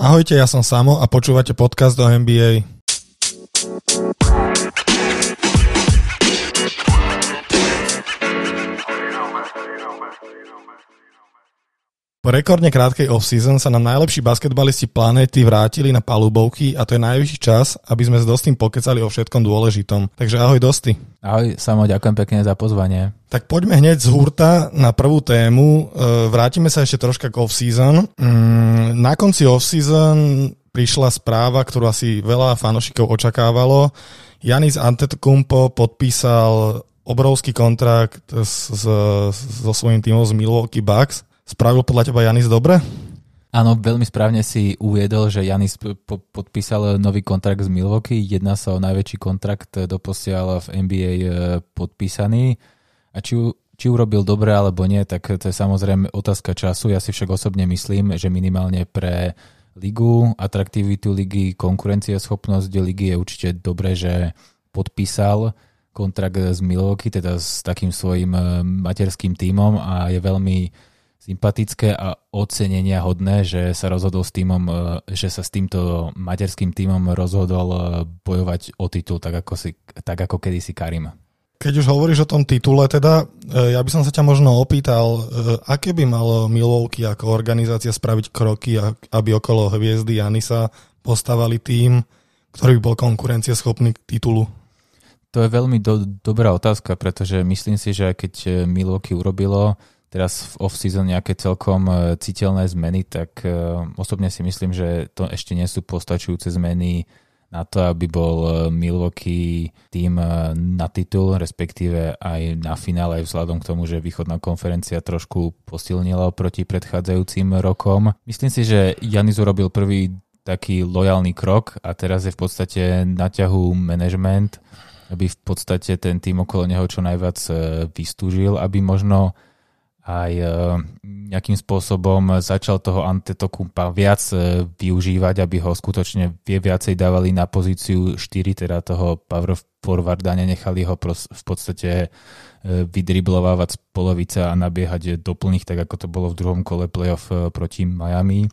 Ahojte, ja som Samo a počúvate podcast do NBA. Po rekordne krátkej off-season sa nám najlepší basketbalisti planéty vrátili na palubovky a to je najvyšší čas, aby sme s Dostým pokecali o všetkom dôležitom. Takže ahoj Dosty. Ahoj, Samo, ďakujem pekne za pozvanie. Tak poďme hneď z hurta na prvú tému. E, vrátime sa ešte troška k off-season. Mm, na konci off-season prišla správa, ktorú asi veľa fanošikov očakávalo. Janis Antetokounmpo podpísal obrovský kontrakt so svojím týmom z Milwaukee Bucks Spravil podľa teba Janis dobre? Áno, veľmi správne si uviedol, že Janis po- podpísal nový kontrakt z Milwaukee. Jedná sa o najväčší kontrakt doposiaľ v NBA e, podpísaný. A či, či urobil dobre alebo nie, tak to je samozrejme otázka času. Ja si však osobne myslím, že minimálne pre ligu, atraktivitu ligy, konkurencieschopnosť ligy je určite dobré, že podpísal kontrakt z Milwaukee, teda s takým svojim e, materským tímom a je veľmi sympatické a ocenenia hodné, že sa rozhodol s týmom, e, že sa s týmto materským týmom rozhodol e, bojovať o titul, tak ako, si, tak ako kedysi Karim. Keď už hovoríš o tom titule, teda e, ja by som sa ťa možno opýtal, aké by malo Milwaukee ako organizácia spraviť kroky, aby okolo hviezdy Janisa postavali tým, ktorý by bol konkurencieschopný k titulu? To je veľmi do, dobrá otázka, pretože myslím si, že keď Milwaukee urobilo teraz v off-season nejaké celkom e, citeľné zmeny, tak e, osobne si myslím, že to ešte nie sú postačujúce zmeny na to, aby bol e, Milwaukee tým na titul, respektíve aj na finále, aj vzhľadom k tomu, že východná konferencia trošku posilnila proti predchádzajúcim rokom. Myslím si, že Janis urobil prvý taký lojálny krok a teraz je v podstate na ťahu management, aby v podstate ten tým okolo neho čo najviac vystúžil, aby možno aj e, nejakým spôsobom začal toho Antetokumpa viac e, využívať, aby ho skutočne vie viacej dávali na pozíciu 4, teda toho power forwarda, nenechali ho v podstate e, vydriblovávať z polovice a nabiehať doplných, tak ako to bolo v druhom kole playoff proti Miami.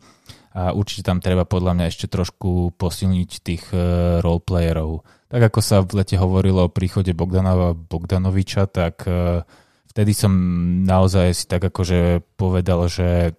A určite tam treba podľa mňa ešte trošku posilniť tých roleplayerov. Tak ako sa v lete hovorilo o príchode Bogdanova Bogdanoviča, tak vtedy som naozaj si tak akože povedal, že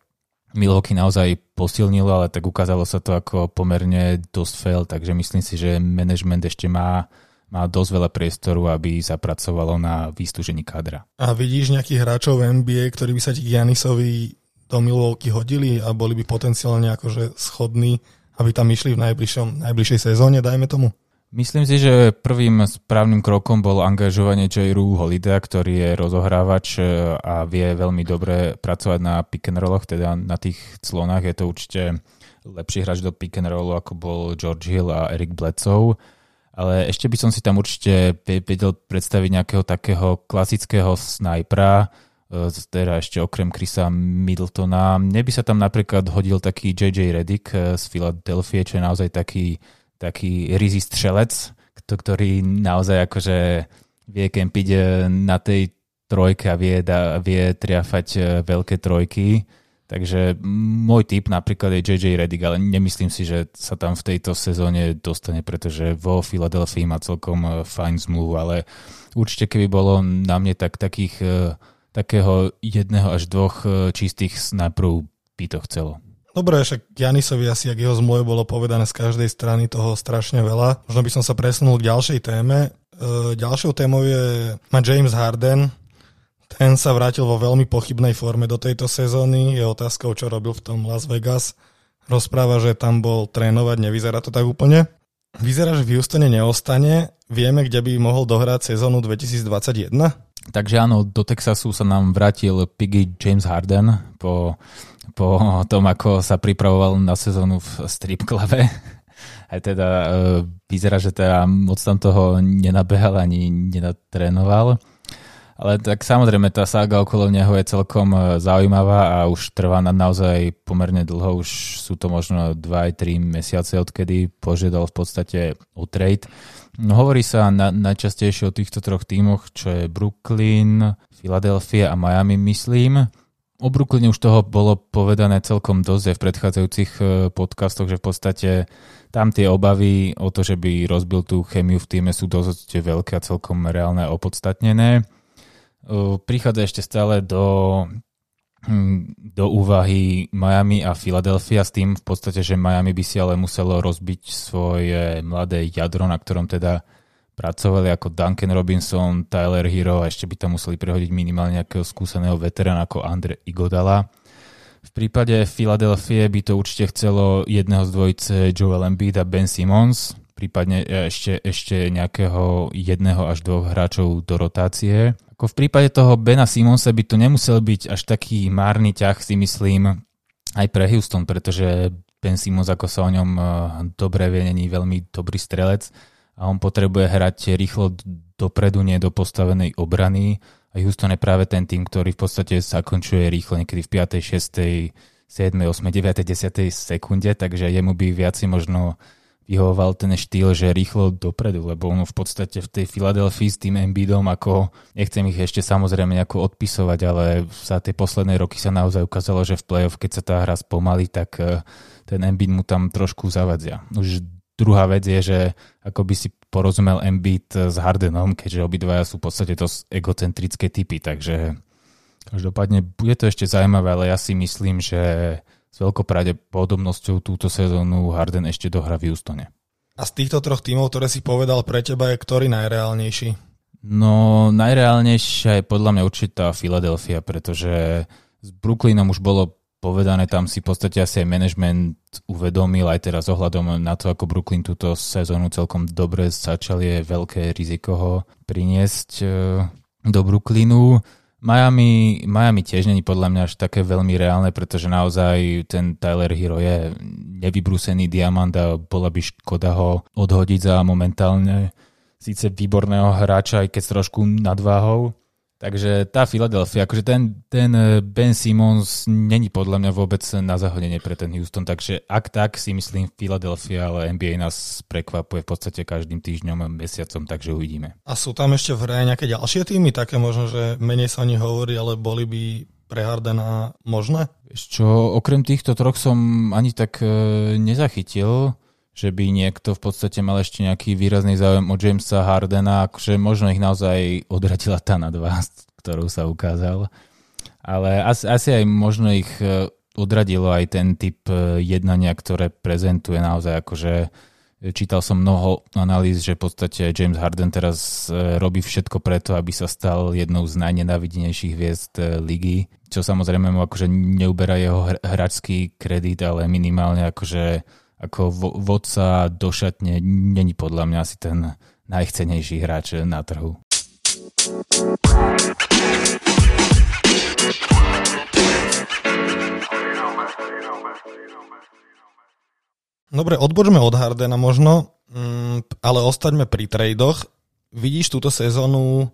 Milwaukee naozaj posilnil, ale tak ukázalo sa to ako pomerne dosť fail, takže myslím si, že management ešte má, má dosť veľa priestoru, aby zapracovalo na vystúžení kadra. A vidíš nejakých hráčov v NBA, ktorí by sa ti Janisovi do Milwaukee hodili a boli by potenciálne akože schodní, aby tam išli v najbližšom, najbližšej sezóne, dajme tomu? Myslím si, že prvým správnym krokom bol angažovanie J.Ru Holida, ktorý je rozohrávač e, a vie veľmi dobre pracovať na pick and rolloch, teda na tých clonách. Je to určite lepší hráč do pick and rollu, ako bol George Hill a Eric Bledsoe. Ale ešte by som si tam určite vedel predstaviť nejakého takého klasického snajpera, e, teda ešte okrem Chrisa Middletona. Mne by sa tam napríklad hodil taký J.J. Reddick e, z Philadelphia, čo je naozaj taký taký rizí strelec, ktorý naozaj akože vie kempiť e, na tej trojke a vie, da, vie triafať e, veľké trojky. Takže môj typ napríklad je JJ Redick, ale nemyslím si, že sa tam v tejto sezóne dostane, pretože vo Filadelfii má celkom e, fajn zmluvu, ale určite keby bolo na mne tak takých takého jedného až dvoch čistých snajprov by to chcelo. Dobre, však Janisovi asi, ak jeho zmluve bolo povedané z každej strany toho strašne veľa. Možno by som sa presunul k ďalšej téme. E, ďalšou témou je ma James Harden. Ten sa vrátil vo veľmi pochybnej forme do tejto sezóny. Je otázkou, čo robil v tom Las Vegas. Rozpráva, že tam bol trénovať, nevyzerá to tak úplne. Vyzerá, že v Houstone neostane. Vieme, kde by mohol dohrať sezónu 2021? Takže áno, do Texasu sa nám vrátil Piggy James Harden po po tom, ako sa pripravoval na sezónu v strip klave. Aj teda e, vyzerá, že teda moc tam toho nenabehal ani nenatrénoval. Ale tak samozrejme tá sága okolo neho je celkom e, zaujímavá a už trvá na naozaj pomerne dlho. Už sú to možno 2-3 mesiace, odkedy požiadal v podstate o trade. No, hovorí sa na, najčastejšie o týchto troch tímoch, čo je Brooklyn, Philadelphia a Miami, myslím o Brooklyne už toho bolo povedané celkom dosť v predchádzajúcich e, podcastoch, že v podstate tam tie obavy o to, že by rozbil tú chemiu v týme sú dosť veľké a celkom reálne a opodstatnené. E, prichádza ešte stále do, do úvahy Miami a Philadelphia s tým v podstate, že Miami by si ale muselo rozbiť svoje mladé jadro, na ktorom teda pracovali ako Duncan Robinson, Tyler Hero a ešte by tam museli prehodiť minimálne nejakého skúseného veterána ako Andre Igodala. V prípade Filadelfie by to určite chcelo jedného z dvojice Joel Embiid a Ben Simmons, prípadne ešte, ešte nejakého jedného až dvoch hráčov do rotácie. Ako v prípade toho Bena Simonsa by to nemusel byť až taký márny ťah, si myslím, aj pre Houston, pretože Ben Simons, ako sa o ňom eh, dobre vie, není veľmi dobrý strelec a on potrebuje hrať rýchlo dopredu, nie do postavenej obrany. A Houston je práve ten tým, ktorý v podstate zakončuje rýchlo niekedy v 5., 6., 7., 8., 9., 10. sekunde, takže jemu by viac možno vyhovoval ten štýl, že rýchlo dopredu, lebo on v podstate v tej Filadelfii s tým Embiidom, ako nechcem ich ešte samozrejme nejako odpisovať, ale za tie posledné roky sa naozaj ukázalo, že v play-off, keď sa tá hra spomalí, tak eh, ten Embiid mu tam trošku zavadzia. Už Druhá vec je, že ako by si porozumel Embiid s Hardenom, keďže obidvaja sú v podstate dosť egocentrické typy, takže každopádne bude to ešte zaujímavé, ale ja si myslím, že s veľkou pravdepodobnosťou túto sezónu Harden ešte dohrá v Houstone. A z týchto troch tímov, ktoré si povedal pre teba, je ktorý najreálnejší? No, najreálnejšia je podľa mňa určitá Philadelphia, pretože s Brooklynom už bolo povedané, tam si v podstate asi aj management uvedomil aj teraz ohľadom na to, ako Brooklyn túto sezónu celkom dobre začal, je veľké riziko ho priniesť e, do Brooklynu. Miami, Miami tiež není podľa mňa až také veľmi reálne, pretože naozaj ten Tyler Hero je nevybrúsený diamant a bola by škoda ho odhodiť za momentálne síce výborného hráča, aj keď s trošku nadváhou, Takže tá Philadelphia, akože ten, ten eh, Ben Simmons není podľa mňa vôbec na zahodenie pre ten Houston, takže ak tak si myslím Philadelphia, ale NBA nás prekvapuje v podstate každým týždňom, mesiacom, takže uvidíme. A sú tam ešte v hre nejaké ďalšie týmy, také možno, že menej sa o nich hovorí, ale boli by pre Hardena možné? Čo, okrem týchto troch som ani tak e, nezachytil že by niekto v podstate mal ešte nejaký výrazný záujem o Jamesa Hardena, akože možno ich naozaj odratila tá nad vás, ktorú sa ukázal. Ale asi, asi aj možno ich e, odradilo aj ten typ e, jednania, ktoré prezentuje naozaj akože čítal som mnoho analýz, že v podstate James Harden teraz robí všetko preto, aby sa stal jednou z najnenávidenejších hviezd ligy, čo samozrejme mu akože neuberá jeho hračský kredit, ale minimálne akože ako vodca do šatne není podľa mňa asi ten najchcenejší hráč na trhu. Dobre, odbočme od Hardena možno, mm, ale ostaňme pri tradoch. Vidíš túto sezónu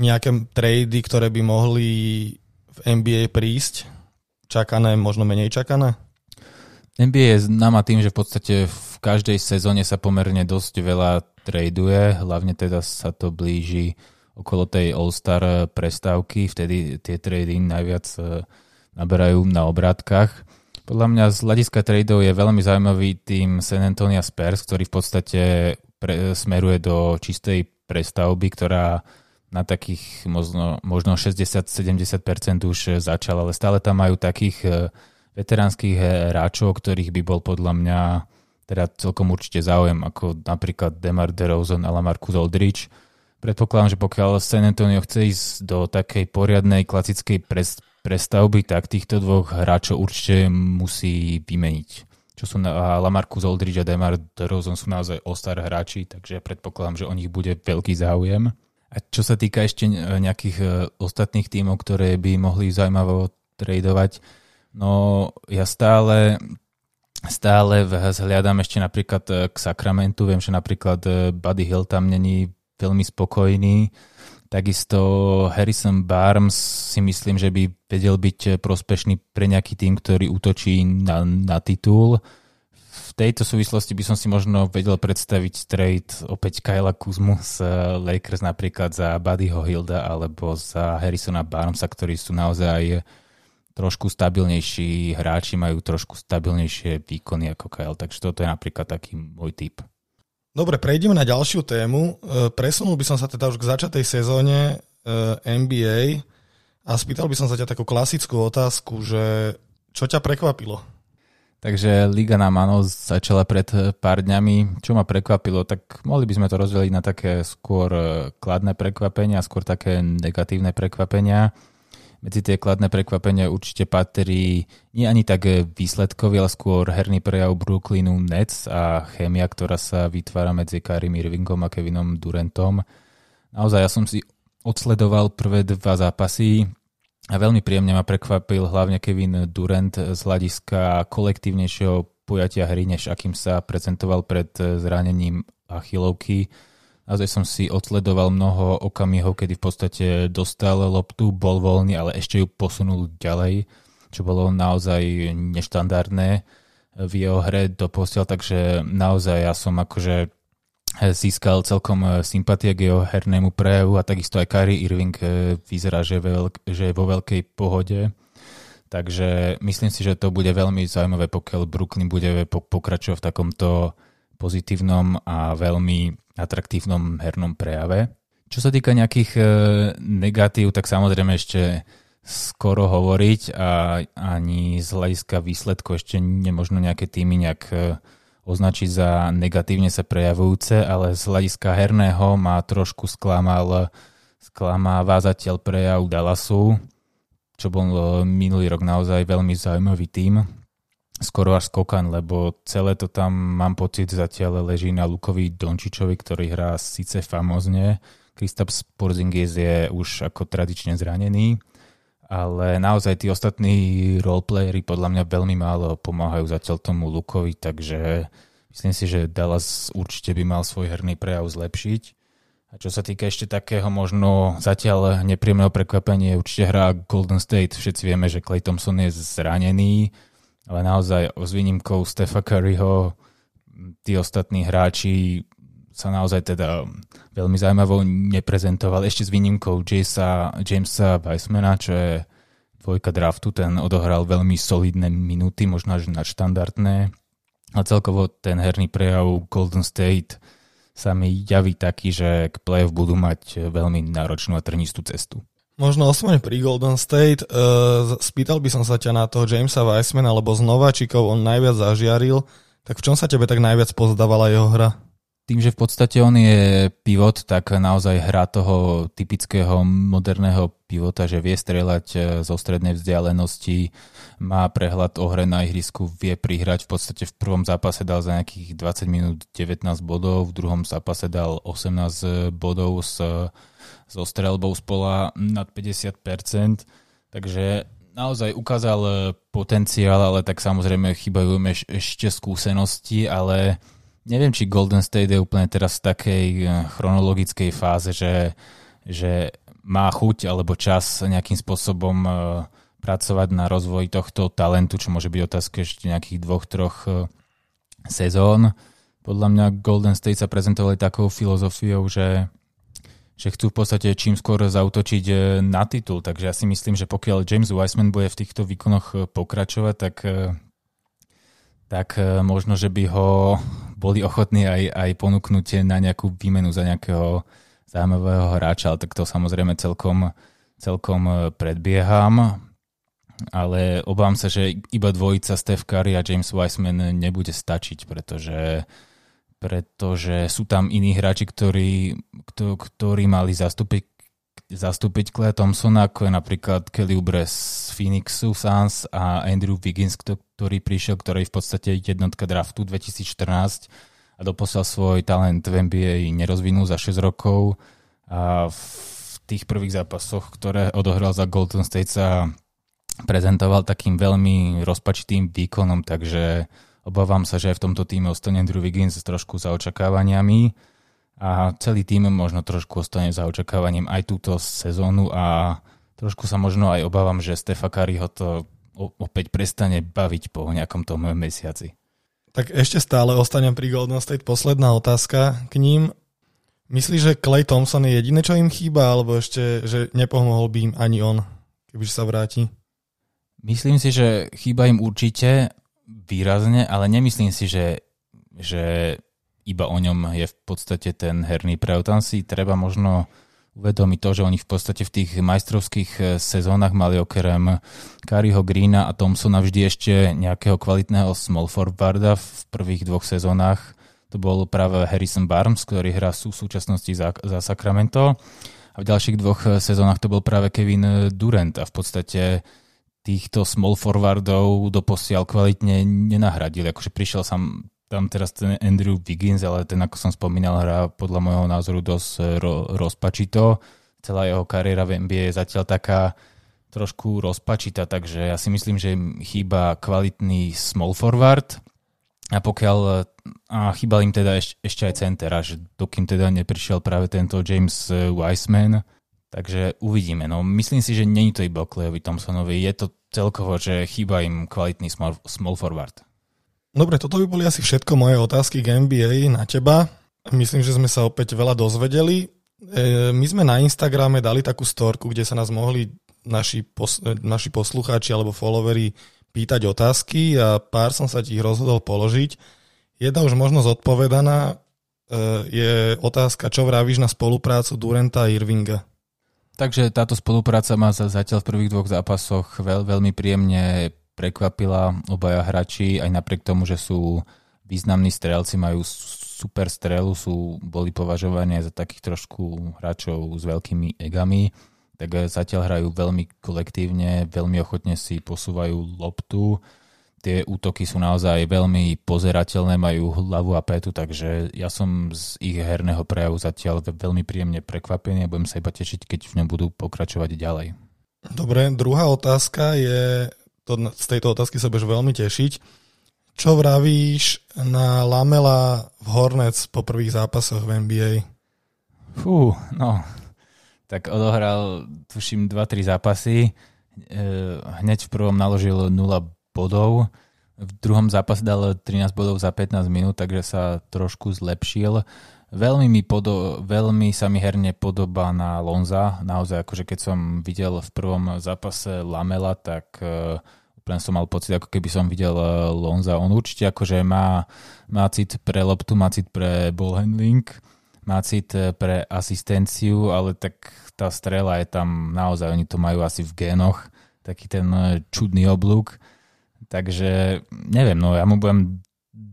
nejaké trady, ktoré by mohli v NBA prísť? Čakané, možno menej čakané? NBA je známa tým, že v podstate v každej sezóne sa pomerne dosť veľa traduje, hlavne teda sa to blíži okolo tej All-Star prestávky, vtedy tie trady najviac e, naberajú na obrátkach. Podľa mňa z hľadiska tradeov je veľmi zaujímavý tým San Antonio Spurs, ktorý v podstate pre, smeruje do čistej prestavby, ktorá na takých možno, možno 60-70% už začala, ale stále tam majú takých e, veteránskych hráčov, ktorých by bol podľa mňa teda celkom určite záujem, ako napríklad Demar DeRozan a Lamarcus Aldridge. Predpokladám, že pokiaľ San Antonio chce ísť do takej poriadnej klasickej pres, prestavby, tak týchto dvoch hráčov určite musí vymeniť. Čo sú na, Lamarcus Aldridge a Demar DeRozan sú naozaj ostar hráči, takže predpokladám, že o nich bude veľký záujem. A čo sa týka ešte nejakých e, ostatných tímov, ktoré by mohli zaujímavo tradovať, No ja stále stále vzhľadám ešte napríklad e, k Sacramentu, viem, že napríklad e, Buddy Hill tam není veľmi spokojný, takisto Harrison Barnes si myslím, že by vedel byť e, prospešný pre nejaký tým, ktorý útočí na, na titul. V tejto súvislosti by som si možno vedel predstaviť trade opäť Kyla Kuzmu z Lakers napríklad za Buddyho Hilda alebo za Harrisona Barnesa, ktorí sú naozaj trošku stabilnejší hráči majú trošku stabilnejšie výkony ako Kyle, takže toto je napríklad taký môj typ. Dobre, prejdeme na ďalšiu tému. E, presunul by som sa teda už k začatej sezóne e, NBA a spýtal by som sa ťa takú klasickú otázku, že čo ťa prekvapilo? Takže Liga nám áno začala pred pár dňami. Čo ma prekvapilo, tak mohli by sme to rozdeliť na také skôr e, kladné prekvapenia, skôr také negatívne prekvapenia. Medzi tie kladné prekvapenia určite patrí nie ani tak výsledkový, ale skôr herný prejav Brooklynu Nets a chémia, ktorá sa vytvára medzi Karim Irvingom a Kevinom Durantom. Naozaj ja som si odsledoval prvé dva zápasy a veľmi príjemne ma prekvapil hlavne Kevin Durant z hľadiska kolektívnejšieho pojatia hry, než akým sa prezentoval pred zranením Achilovky. Naozaj som si odsledoval mnoho okamihov, kedy v podstate dostal loptu, bol voľný, ale ešte ju posunul ďalej, čo bolo naozaj neštandardné v jeho hre do posiel, takže naozaj ja som akože získal celkom sympatie k jeho hernému prejavu a takisto aj Kyrie Irving e, vyzerá, že veľk, že je vo veľkej pohode. Takže myslím si, že to bude veľmi zaujímavé, pokiaľ Brooklyn bude pokračovať v takomto pozitívnom a veľmi atraktívnom hernom prejave. Čo sa týka nejakých e, negatív, tak samozrejme ešte skoro hovoriť a ani z hľadiska výsledku ešte nemožno nejaké týmy nejak označiť za negatívne sa prejavujúce, ale z hľadiska herného ma trošku sklamal, sklamáva zatiaľ prejav Dallasu, čo bol e, minulý rok naozaj veľmi zaujímavý tým. Skoro až skokan, lebo celé to tam mám pocit zatiaľ leží na Lukovi Dončičovi, ktorý hrá síce famozne. Kristaps Porzingis je už ako tradične zranený, ale naozaj tí ostatní roleplayery podľa mňa veľmi málo pomáhajú zatiaľ tomu Lukovi, takže myslím si, že Dallas určite by mal svoj herný prejav zlepšiť. A čo sa týka ešte takého možno zatiaľ nepríjemného prekvapenia, určite hrá Golden State. Všetci vieme, že Clay Thompson je zranený, ale naozaj s výnimkou Stefa Curryho tí ostatní hráči sa naozaj teda veľmi zaujímavo neprezentovali. Ešte s výnimkou Jamesa, Jamesa Weissmana, čo je dvojka draftu, ten odohral veľmi solidné minúty, možno až na štandardné. A celkovo ten herný prejav Golden State sa mi javí taký, že k playoff budú mať veľmi náročnú a trnistú cestu. Možno osmene pri Golden State. Uh, spýtal by som sa ťa na toho Jamesa Weissmana, lebo z Nováčikov on najviac zažiaril. Tak v čom sa tebe tak najviac pozdávala jeho hra? Tým, že v podstate on je pivot, tak naozaj hrá toho typického moderného pivota, že vie strieľať e, zo strednej vzdialenosti, má prehľad o hre na ihrisku, vie prihrať. V podstate v prvom zápase dal za nejakých 20 minút 19 bodov, v druhom zápase dal 18 bodov s, so strelbou z pola nad 50%. Takže naozaj ukázal potenciál, ale tak samozrejme chýbajú ešte skúsenosti, ale neviem, či Golden State je úplne teraz v takej eh, chronologickej fáze, že, že má chuť alebo čas nejakým spôsobom eh, pracovať na rozvoji tohto talentu, čo môže byť otázka ešte nejakých dvoch, troch eh, sezón. Podľa mňa Golden State sa prezentovali takou filozofiou, že, že chcú v podstate čím skôr zautočiť na titul. Takže ja si myslím, že pokiaľ James Wiseman bude v týchto výkonoch pokračovať, tak tak možno, že by ho boli ochotní aj, aj ponúknuť na nejakú výmenu za nejakého zaujímavého hráča, ale tak to samozrejme celkom, celkom e, predbieham. Ale obávam sa, že iba dvojica Steph Curry a James Wiseman nebude stačiť, pretože, pretože sú tam iní hráči, ktorí, ktorí mali zastúpiť zastúpiť Clay Thompsona, ako je napríklad Kelly Oubre z Phoenixu Suns a Andrew Wiggins, ktorý prišiel, ktorý v podstate jednotka draftu 2014 a doposiaľ svoj talent v NBA nerozvinul za 6 rokov. A v tých prvých zápasoch, ktoré odohral za Golden State sa prezentoval takým veľmi rozpačitým výkonom, takže obávam sa, že aj v tomto týme ostane Andrew Wiggins trošku za očakávaniami a celý tým možno trošku ostane za očakávaním aj túto sezónu a trošku sa možno aj obávam, že Stefa ho to opäť prestane baviť po nejakom tom mesiaci. Tak ešte stále ostanem pri Golden State. Posledná otázka k ním. Myslíš, že Clay Thompson je jediné, čo im chýba, alebo ešte, že nepomohol by im ani on, kebyže sa vráti? Myslím si, že chýba im určite výrazne, ale nemyslím si, že, že iba o ňom je v podstate ten herný prejav. Tam si treba možno uvedomiť to, že oni v podstate v tých majstrovských eh, sezónach mali okrem Kariho Greena a Thompsona vždy ešte nejakého kvalitného small forwarda v prvých dvoch sezónach. To bol práve Harrison Barnes, ktorý hrá v súčasnosti za, za Sacramento. A v ďalších dvoch eh, sezónach to bol práve Kevin Durant a v podstate týchto small forwardov doposiaľ kvalitne nenahradili. Akože prišiel sam tam teraz ten Andrew Wiggins, ale ten, ako som spomínal, hrá podľa môjho názoru dosť eh, ro- rozpačito. Celá jeho kariéra v NBA je zatiaľ taká trošku rozpačitá, takže ja si myslím, že im chýba kvalitný small forward a pokiaľ a chýbal im teda eš, ešte aj center, že dokým teda neprišiel práve tento James eh, Wiseman, takže uvidíme. No, myslím si, že není to iba o Klejovi Thompsonovi, je to celkovo, že chýba im kvalitný small, small forward. Dobre, toto by boli asi všetko moje otázky k NBA na teba. Myslím, že sme sa opäť veľa dozvedeli. E, my sme na Instagrame dali takú storku, kde sa nás mohli naši, pos- naši poslucháči alebo followery pýtať otázky a pár som sa ti ich rozhodol položiť. Jedna už možno zodpovedaná e, je otázka, čo vravíš na spoluprácu Durenta a Irvinga? Takže táto spolupráca ma zatiaľ v prvých dvoch zápasoch veľ, veľmi príjemne prekvapila. Obaja hráči, aj napriek tomu, že sú významní strelci, majú super strelu, sú, boli považovaní za takých trošku hráčov s veľkými egami, tak zatiaľ hrajú veľmi kolektívne, veľmi ochotne si posúvajú loptu. Tie útoky sú naozaj veľmi pozerateľné, majú hlavu a petu, takže ja som z ich herného prejavu zatiaľ veľmi príjemne prekvapený a budem sa iba tešiť, keď v ňom budú pokračovať ďalej. Dobre, druhá otázka je to, z tejto otázky sa budeš veľmi tešiť. Čo vravíš na Lamela v Hornets po prvých zápasoch v NBA? Fú, no, tak odohral, tuším, 2-3 zápasy. E, hneď v prvom naložil 0 bodov. V druhom zápase dal 13 bodov za 15 minút, takže sa trošku zlepšil. Veľmi, mi podo- veľmi sa mi herne podobá na Lonza. Naozaj, akože keď som videl v prvom zápase Lamela, tak uh, som mal pocit, ako keby som videl uh, Lonza. On určite akože má, má cit pre loptu, má cit pre ball handling, má cit e, pre asistenciu, ale tak tá strela je tam naozaj, oni to majú asi v génoch, taký ten čudný oblúk. Takže neviem, no ja mu budem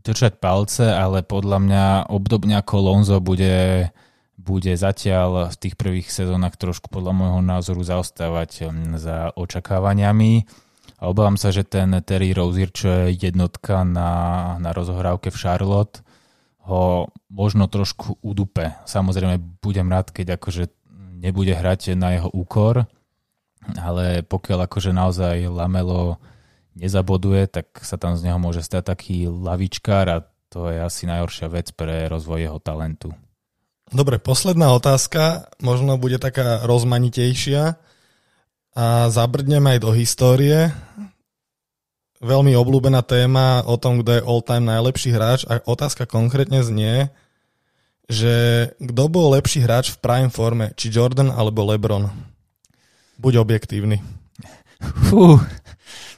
držať palce, ale podľa mňa obdobne ako Lonzo bude, bude zatiaľ v tých prvých sezónach trošku podľa môjho názoru zaostávať um, za očakávaniami. A obávam sa, že ten Terry Rozier, čo je jednotka na, na rozohrávke v Charlotte, ho možno trošku udupe. Samozrejme, budem rád, keď akože nebude hrať na jeho úkor, ale pokiaľ akože naozaj Lamelo nezaboduje, tak sa tam z neho môže stať taký lavičkár a to je asi najhoršia vec pre rozvoj jeho talentu. Dobre, posledná otázka, možno bude taká rozmanitejšia a zabrdneme aj do histórie. Veľmi obľúbená téma o tom, kto je all-time najlepší hráč a otázka konkrétne znie, že kto bol lepší hráč v prime forme, či Jordan alebo LeBron? Buď objektívny. Fú,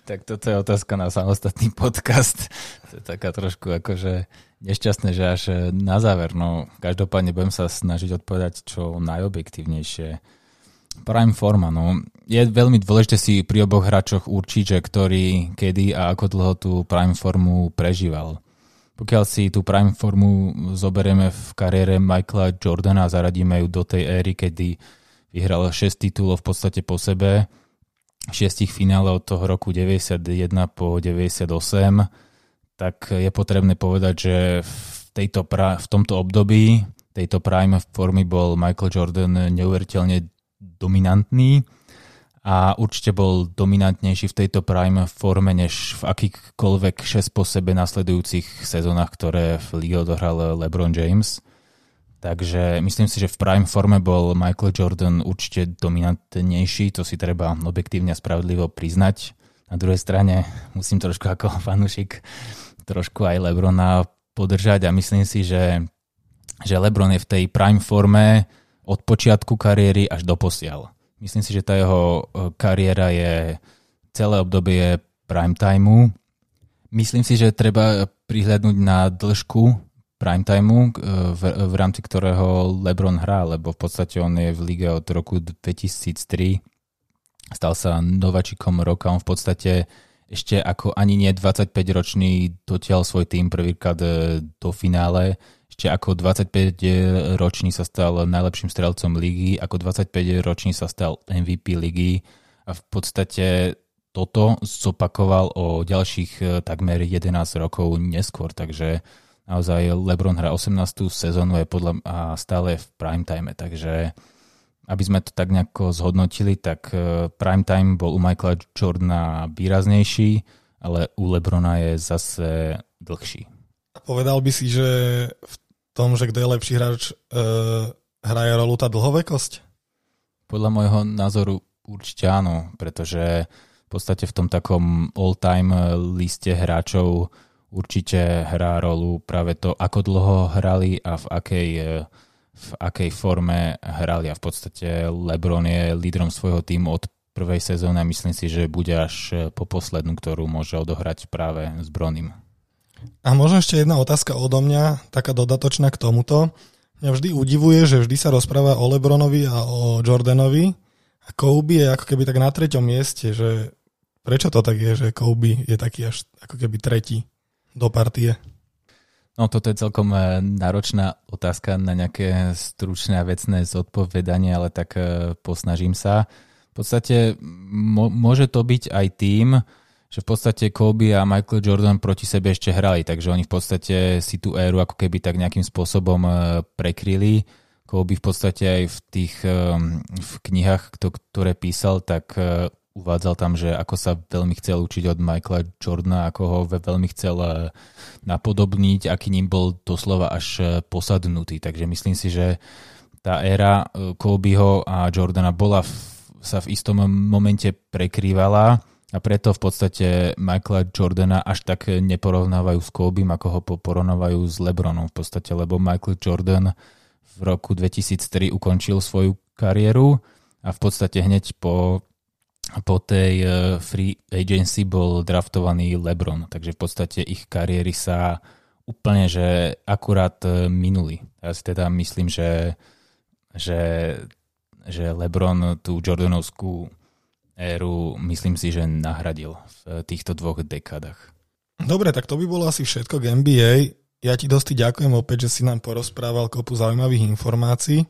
tak toto je otázka na samostatný podcast. To je taká trošku akože nešťastné, že až na záver. No, každopádne budem sa snažiť odpovedať čo najobjektívnejšie. Prime forma, no. Je veľmi dôležité si pri oboch hráčoch určiť, že ktorý, kedy a ako dlho tú prime formu prežíval. Pokiaľ si tú prime formu zoberieme v kariére Michaela Jordana a zaradíme ju do tej éry, kedy vyhral 6 titulov v podstate po sebe, šiestich finále od toho roku 91 po 98, tak je potrebné povedať, že v, tejto pra- v tomto období tejto prime formy bol Michael Jordan neuveriteľne dominantný a určite bol dominantnejší v tejto prime forme než v akýchkoľvek 6 po sebe nasledujúcich sezónach, ktoré v lige odohral LeBron James. Takže myslím si, že v prime forme bol Michael Jordan určite dominantnejší, to si treba objektívne a spravodlivo priznať. Na druhej strane musím trošku ako fanúšik trošku aj Lebrona podržať a myslím si, že, že Lebron je v tej prime forme od počiatku kariéry až do posiaľ. Myslím si, že tá jeho e, kariéra je celé obdobie prime timeu. Myslím si, že treba prihľadnúť na dĺžku prime timeu, v, v rámci ktorého LeBron hrá, lebo v podstate on je v lige od roku 2003. Stal sa novačikom roka, on v podstate ešte ako ani nie 25-ročný dotiaľ svoj tým prvýkrát e, do finále. Ešte ako 25-ročný sa stal najlepším strelcom ligy, ako 25-ročný sa stal MVP ligy a v podstate toto zopakoval o ďalších e, takmer 11 rokov neskôr, takže naozaj LeBron hrá 18. sezónu je podľa a stále v prime time, takže aby sme to tak nejako zhodnotili, tak e, prime time bol u Michaela Jordana výraznejší, ale u Lebrona je zase dlhší. Povedal by si, že v tom, že kto je lepší hráč, uh, hraje rolu tá dlhovekosť? Podľa môjho názoru určite áno, pretože v podstate v tom takom all-time liste hráčov určite hrá rolu práve to, ako dlho hrali a v akej uh, v akej forme hrali a v podstate LeBron je lídrom svojho týmu od prvej sezóny a myslím si, že bude až po poslednú, ktorú môže odohrať práve s Bronym. A možno ešte jedna otázka odo mňa, taká dodatočná k tomuto. Mňa vždy udivuje, že vždy sa rozpráva o Lebronovi a o Jordanovi a Kobe je ako keby tak na treťom mieste, že prečo to tak je, že Kobe je taký až ako keby tretí do partie? No toto je celkom e, náročná otázka na nejaké stručné a vecné zodpovedanie, ale tak e, posnažím sa. V podstate môže to byť aj tým, že v podstate Kobe a Michael Jordan proti sebe ešte hrali, takže oni v podstate si tú éru ako keby tak nejakým spôsobom e, prekryli. Kobe v podstate aj v tých v knihách, ktoré písal, tak uvádzal tam, že ako sa veľmi chcel učiť od Michaela Jordana, ako ho veľmi chcel eh, napodobniť, aký ním bol doslova až eh, posadnutý. Takže myslím si, že tá éra eh, Kobeho a Jordana bola v, sa v istom momente prekrývala a preto v podstate Michaela Jordana až tak neporovnávajú s Kobim, ako ho porovnávajú s Lebronom v podstate, lebo Michael Jordan v roku 2003 ukončil svoju kariéru a v podstate hneď po po tej e, free agency bol draftovaný LeBron, takže v podstate ich kariéry sa úplne, že akurát e, minuli. Ja si teda myslím, že, že, že LeBron tú Jordanovskú éru myslím si, že nahradil v týchto dvoch dekádach. Dobre, tak to by bolo asi všetko k NBA. Ja ti dosti ďakujem opäť, že si nám porozprával kopu zaujímavých informácií.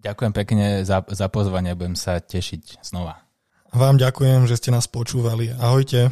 Ďakujem pekne za, za pozvanie, budem sa tešiť znova. Vám ďakujem, že ste nás počúvali. Ahojte.